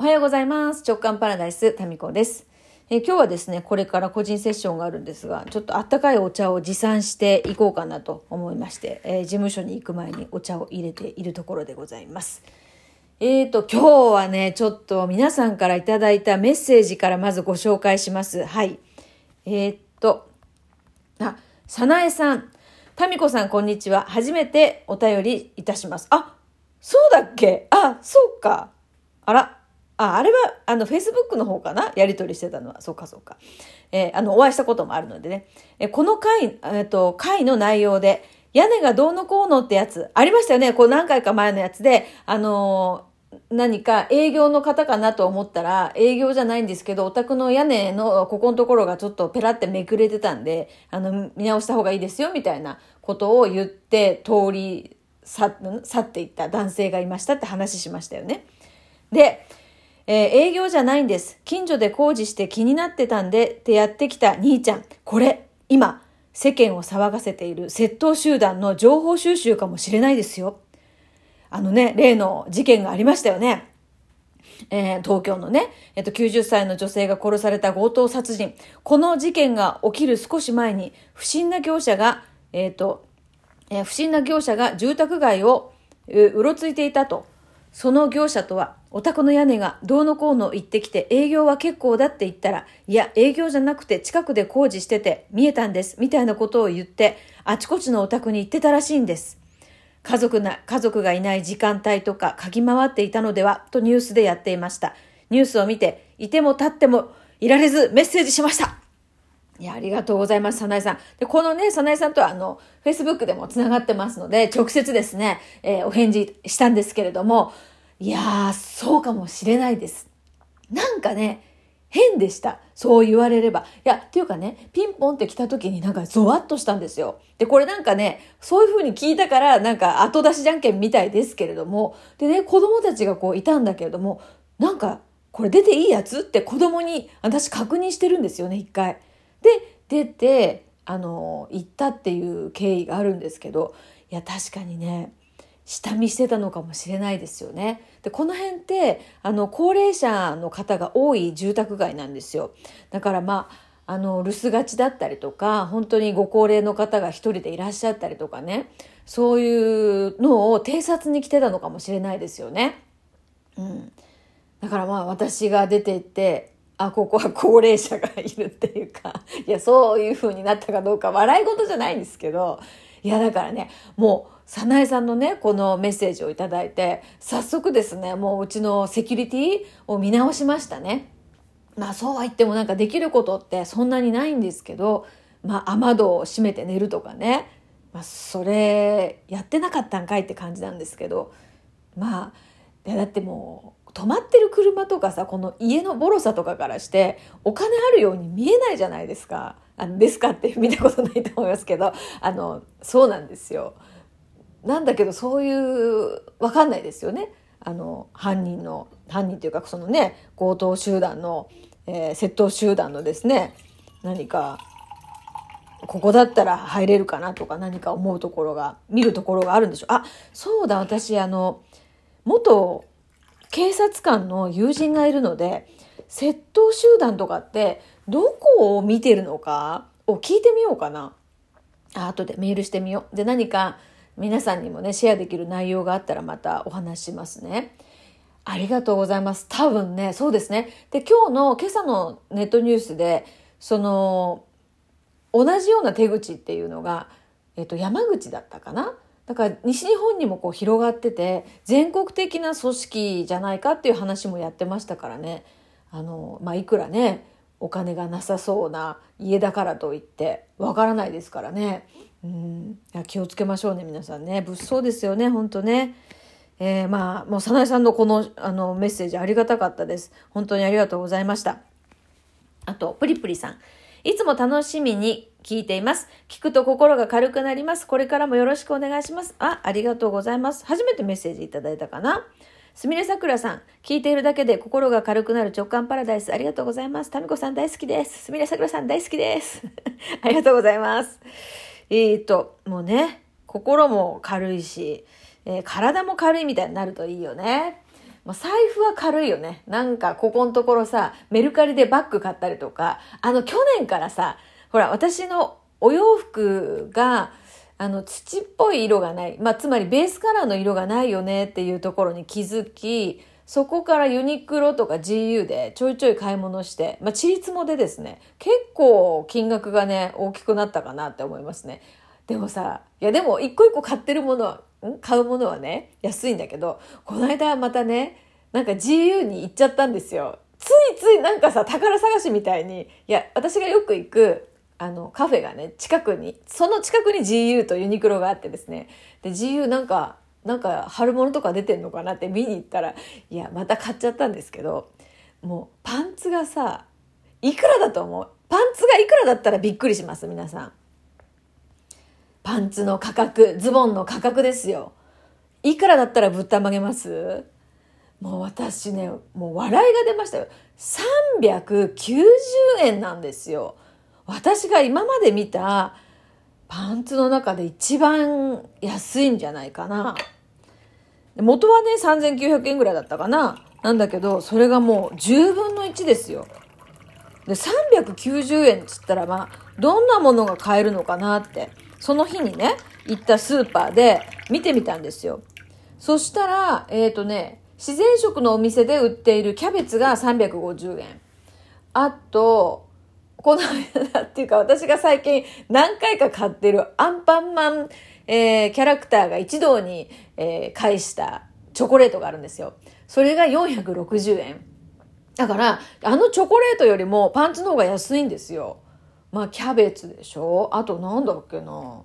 おはようございます。直感パラダイス、タミコです。え今日はですね、これから個人セッションがあるんですが、ちょっとあったかいお茶を持参していこうかなと思いまして、えー事務所に行く前にお茶を入れているところでございます。えーと、今日はね、ちょっと皆さんからいただいたメッセージからまずご紹介します。はい。えーと、あ、さなえさん。タミコさん、こんにちは。初めてお便りいたします。あ、そうだっけ？あ、そうか。あら。あ、あれは、あの、Facebook の方かな？やり取りしてたのは。そうか、そうか。えーあの、お会いしたこともあるのでね。えーこの回、えっと、回の内容で、屋根がどうのこうのってやつ、ありましたよね。こう何回か前のやつで、あの何か営業の方かなと思ったら、営業じゃないんですけど、お宅の屋根のここのところがちょっとペラってめくれてたんで、あの、見直した方がいいですよ、みたいなことを言って、通り去去っていった男性がいましたって話しましたよね。で、えー営業じゃないんです。近所で工事して気になってたんでってやってきた兄ちゃん。これ、今、世間を騒がせている窃盗集団の情報収集かもしれないですよ。あのね、例の事件がありましたよね。えー東京のね、えっと、90歳の女性が殺された強盗殺人。この事件が起きる少し前に、不審な業者が、えっ、と、えー不審な業者が住宅街をうろついていたと。その業者とは、お宅の屋根がどうのこうの言ってきて営業は結構だって言ったら、いや、営業じゃなくて近くで工事してて見えたんです、みたいなことを言って、あちこちのお宅に行ってたらしいんです。家族な、家族がいない時間帯とか嗅ぎ回っていたのではとニュースでやっていました。ニュースを見て、いても立ってもいられずメッセージしました。いや、ありがとうございます、さなえさん。で、このね、さなえさんとは、あの、Facebook でもつながってますので、直接ですね、えーお返事したんですけれども、いやー、そうかもしれないです。なんかね、変でした。そう言われれば。いや、っていうかね、ピンポンって来た時になんかゾワッとしたんですよ。で、これなんかね、そういう風に聞いたから、なんか後出しじゃんけんみたいですけれども、でね、子供たちがこういたんだけれども、なんか、これ出ていいやつって子供に私確認してるんですよね、一回。で、出て、あの、行ったっていう経緯があるんですけど、いや、確かにね、下見してたのかもしれないですよね。で、この辺って、あの、高齢者の方が多い住宅街なんですよ。だからまあ、あの、留守がちだったりとか、本当にご高齢の方が一人でいらっしゃったりとかね、そういうのを偵察に来てたのかもしれないですよね。うん。だからまあ私が出て行って、あ、ここは高齢者がいるっていうか、いや、そういう風になったかどうか笑い事じゃないんですけど、いや、だからね、もう、早苗さんのね、このメッセージをいただいて、早速ですね、もううちのセキュリティを見直しましたね。まあそうは言ってもなんかできることってそんなにないんですけど、まあ雨戸を閉めて寝るとかね、まあそれやってなかったんかいって感じなんですけど、まあ、いやだってもう止まってる車とかさ、この家のボロさとかからしてお金あるように見えないじゃないですか。あのですかって 見たことないと思いますけど、あの、そうなんですよ。なんだけどそういう、わかんないですよね。あの、犯人の、犯人というかそのね、強盗集団の、えー窃盗集団のですね、何か、ここだったら入れるかなとか何か思うところが、見るところがあるんでしょう。あ、そうだ、私、あの、元警察官の友人がいるので、窃盗集団とかってどこを見てるのかを聞いてみようかな。あ後でメールしてみよう。で、何か皆さんにもね、シェアできる内容があったらまたお話ししますね。ありがとうございます。多分ね、そうですね。で、今日の今朝のネットニュースで、その、同じような手口っていうのが、えっと、山口だったかな？だから西日本にもこう広がってて全国的な組織じゃないかっていう話もやってましたからねあの、まあ、いくらねお金がなさそうな家だからといってわからないですからねうんいや気をつけましょうね皆さんね物騒ですよね本当ね。えー、まあもう早苗さんのこのあのメッセージありがたかったです本当にありがとうございました。あと、プリプリさん。いつも楽しみに聞いています。聞くと心が軽くなります。これからもよろしくお願いします。あ、ありがとうございます。初めてメッセージいただいたかな？すみれさくらさん、聞いているだけで心が軽くなる直感パラダイス、ありがとうございます。タミコさん大好きです。すみれさくらさん大好きです。ありがとうございます。えーと、もうね、心も軽いし、えー体も軽いみたいになるといいよね。まあ、財布は軽いよね。なんかここのところさ、メルカリでバッグ買ったりとか、あの去年からさ、ほら私のお洋服が、あの土っぽい色がない。まあ、つまりベースカラーの色がないよねっていうところに気づき、そこからユニクロとか GU でちょいちょい買い物して、まあ、チリツモでですね、結構金額がね、大きくなったかなって思いますね。でもさ、いやでも一個一個買ってるものは、買うものはね、安いんだけど、この間またね、なんか GU に行っちゃったんですよ。ついついなんかさ、宝探しみたいに、いや、私がよく行く、あの、カフェがね、近くに、その近くに GU とユニクロがあってですね、で、GU なんか、なんか春物とか出てんのかなって見に行ったら、いや、また買っちゃったんですけど、もうパンツがさ、いくらだと思う？パンツがいくらだったらびっくりします、皆さん。パンツの価格、ズボンの価格ですよ。いくらだったらぶったまげます？もう私ね、もう笑いが出ましたよ。390円なんですよ。私が今まで見たパンツの中で一番安いんじゃないかな。元はね、3900円ぐらいだったかな。なんだけど、それがもう10分の1ですよ。で、390円っつったら、まあ、どんなものが買えるのかなって、その日にね、行ったスーパーで見てみたんですよ。そしたら、えっ、ー、とね、自然食のお店で売っているキャベツが350円。あと、この間っていうか私が最近何回か買ってるアンパンマン、えー、キャラクターが一堂に、えー、返したチョコレートがあるんですよ。それが460円。だから、あのチョコレートよりもパンツの方が安いんですよ。まあ、キャベツでしょ？あとなんだっけな？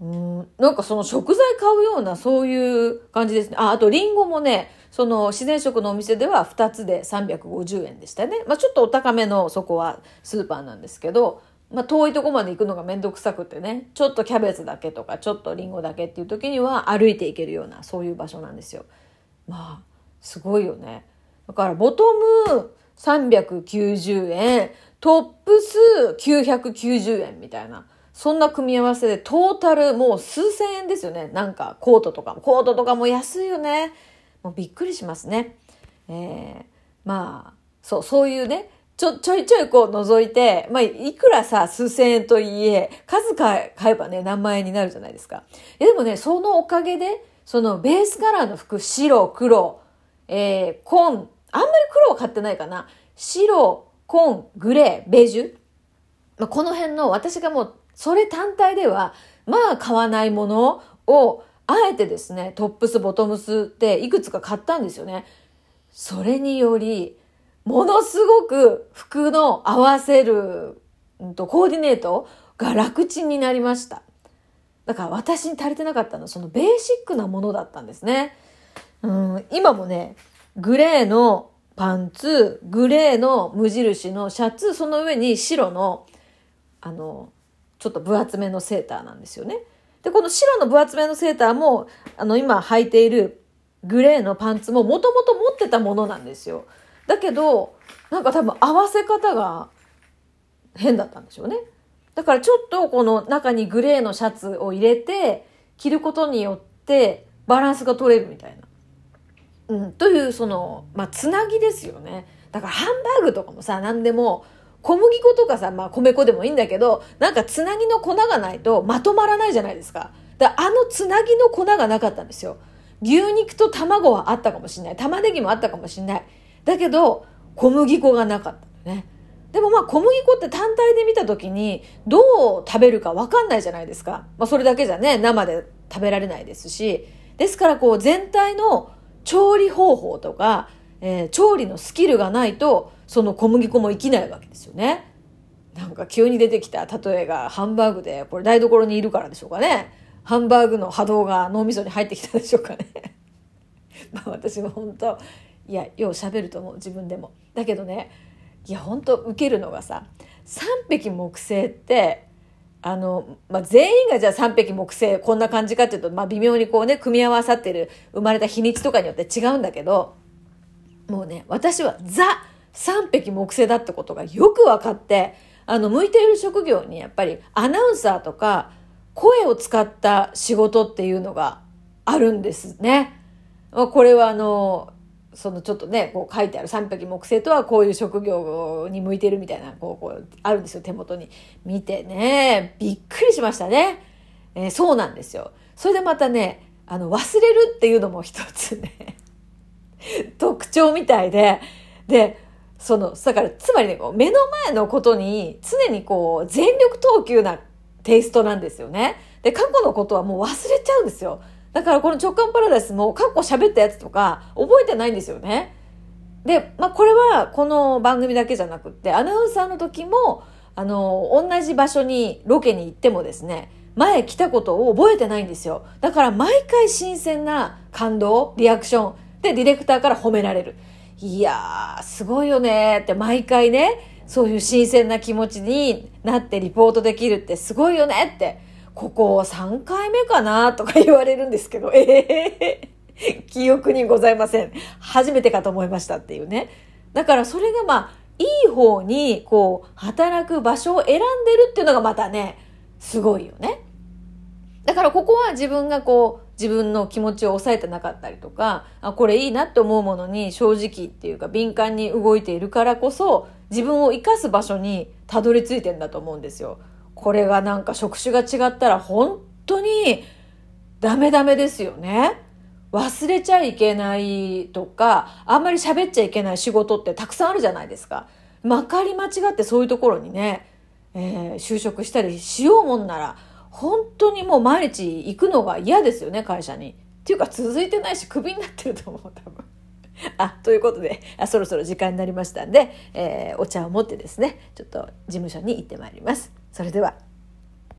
うん、なんかその食材買うようなそういう感じですね。あ、あとリンゴもね、その自然食のお店では2つで350円でしたね。まあちょっとお高めのそこはスーパーなんですけど、まあ遠いとこまで行くのがめんどくさくてね、ちょっとキャベツだけとかちょっとリンゴだけっていう時には歩いて行けるようなそういう場所なんですよ。まあ、すごいよね。だからボトム390円、トップス990円みたいな。そんな組み合わせでトータルもう数千円ですよね。なんかコートとかも。コートとかも安いよね。もうびっくりしますね。えー、まあ、そう、そういうね、ちょ、ちょいちょいこう覗いて、まあ、いくらさ、数千円といえ、数買えばね、何万円になるじゃないですか。え、でもね、そのおかげで、そのベースカラーの服、白、黒、えー、紺、あんまり黒は買ってないかな。白、紺、グレー、ベージュ。まあ、この辺の私がもうそれ単体では、まあ買わないものを、あえてですね、トップス、ボトムスっていくつか買ったんですよね。それにより、ものすごく服の合わせる、うんと、コーディネートが楽ちんになりました。だから私に足りてなかったのはそのベーシックなものだったんですね。うん、今もね、グレーのパンツ、グレーの無印のシャツ、その上に白の、あの、ちょっと分厚めのセーターなんですよね。で、この白の分厚めのセーターも、あの、今履いているグレーのパンツももともと持ってたものなんですよ。だけど、なんか多分合わせ方が変だったんでしょうね。だからちょっとこの中にグレーのシャツを入れて着ることによってバランスが取れるみたいな。うん、というその、まあ、つなぎですよね。だからハンバーグとかもさ、何でも小麦粉とかさ、まあ米粉でもいいんだけど、なんかつなぎの粉がないとまとまらないじゃないですか。だあのつなぎの粉がなかったんですよ。牛肉と卵はあったかもしれない。玉ねぎもあったかもしれない。だけど、小麦粉がなかったね。でもまあ小麦粉って単体で見た時にどう食べるかわかんないじゃないですか。まあそれだけじゃね、生で食べられないですし。ですからこう全体の調理方法とか、えー、調理のスキルがないとその小麦粉も生きないわけですよね。なんか急に出てきた例えがハンバーグで、これ台所にいるからでしょうかね。ハンバーグの波動が脳みそに入ってきたでしょうかね。まあ私も本当いや、よう喋ると思う、自分でも。だけどね、いや、本当受けるのがさ、三匹木星って、あの、まあ、全員がじゃあ三匹木星こんな感じかっていうと、まあ、微妙にこうね、組み合わさってる生まれた日にちとかによって違うんだけど、もうね、私はザ三匹木星だってことがよく分かって、あの、向いている職業にやっぱりアナウンサーとか声を使った仕事っていうのがあるんですね。まあ、これはあの、そのちょっとね、こう書いてある三匹木星とはこういう職業に向いてるみたいな、こう、こう、あるんですよ、手元に。見てね、びっくりしましたね。えー、そうなんですよ。それでまたね、あの、忘れるっていうのも一つね 特徴みたいで、で、その、だから、つまりね、こう目の前のことに常にこう、全力投球なテイストなんですよね。で、過去のことはもう忘れちゃうんですよ。だからこの直感パラダイスも過去喋ったやつとか覚えてないんですよね。で、まあこれはこの番組だけじゃなくって、アナウンサーの時も、あの、同じ場所にロケに行ってもですね、前来たことを覚えてないんですよ。だから毎回新鮮な感動、リアクションでディレクターから褒められる。いやー、すごいよねって毎回ね、そういう新鮮な気持ちになってリポートできるってすごいよねって、ここ3回目かなとか言われるんですけど、ええー、記憶にございません。初めてかと思いましたっていうね。だからそれがまあ、いい方にこう、働く場所を選んでるっていうのがまたね、すごいよね。だからここは自分がこう自分の気持ちを抑えてなかったりとかあこれいいなって思うものに正直っていうか敏感に動いているからこそ自分を生かす場所にたどり着いてんだと思うんですよ。これがなんか職種が違ったら本当にダメダメですよね。忘れちゃいけないとか、あんまり喋っちゃいけない仕事ってたくさんあるじゃないですか。まかり間違ってそういうところにね、えー、就職したりしようもんなら、本当にもう毎日行くのが嫌ですよね、会社に。っていうか続いてないし、クビになってると思う、多分。あ、ということで、あそろそろ時間になりましたんで、えー、お茶を持ってですね、ちょっと事務所に行ってまいります。それでは。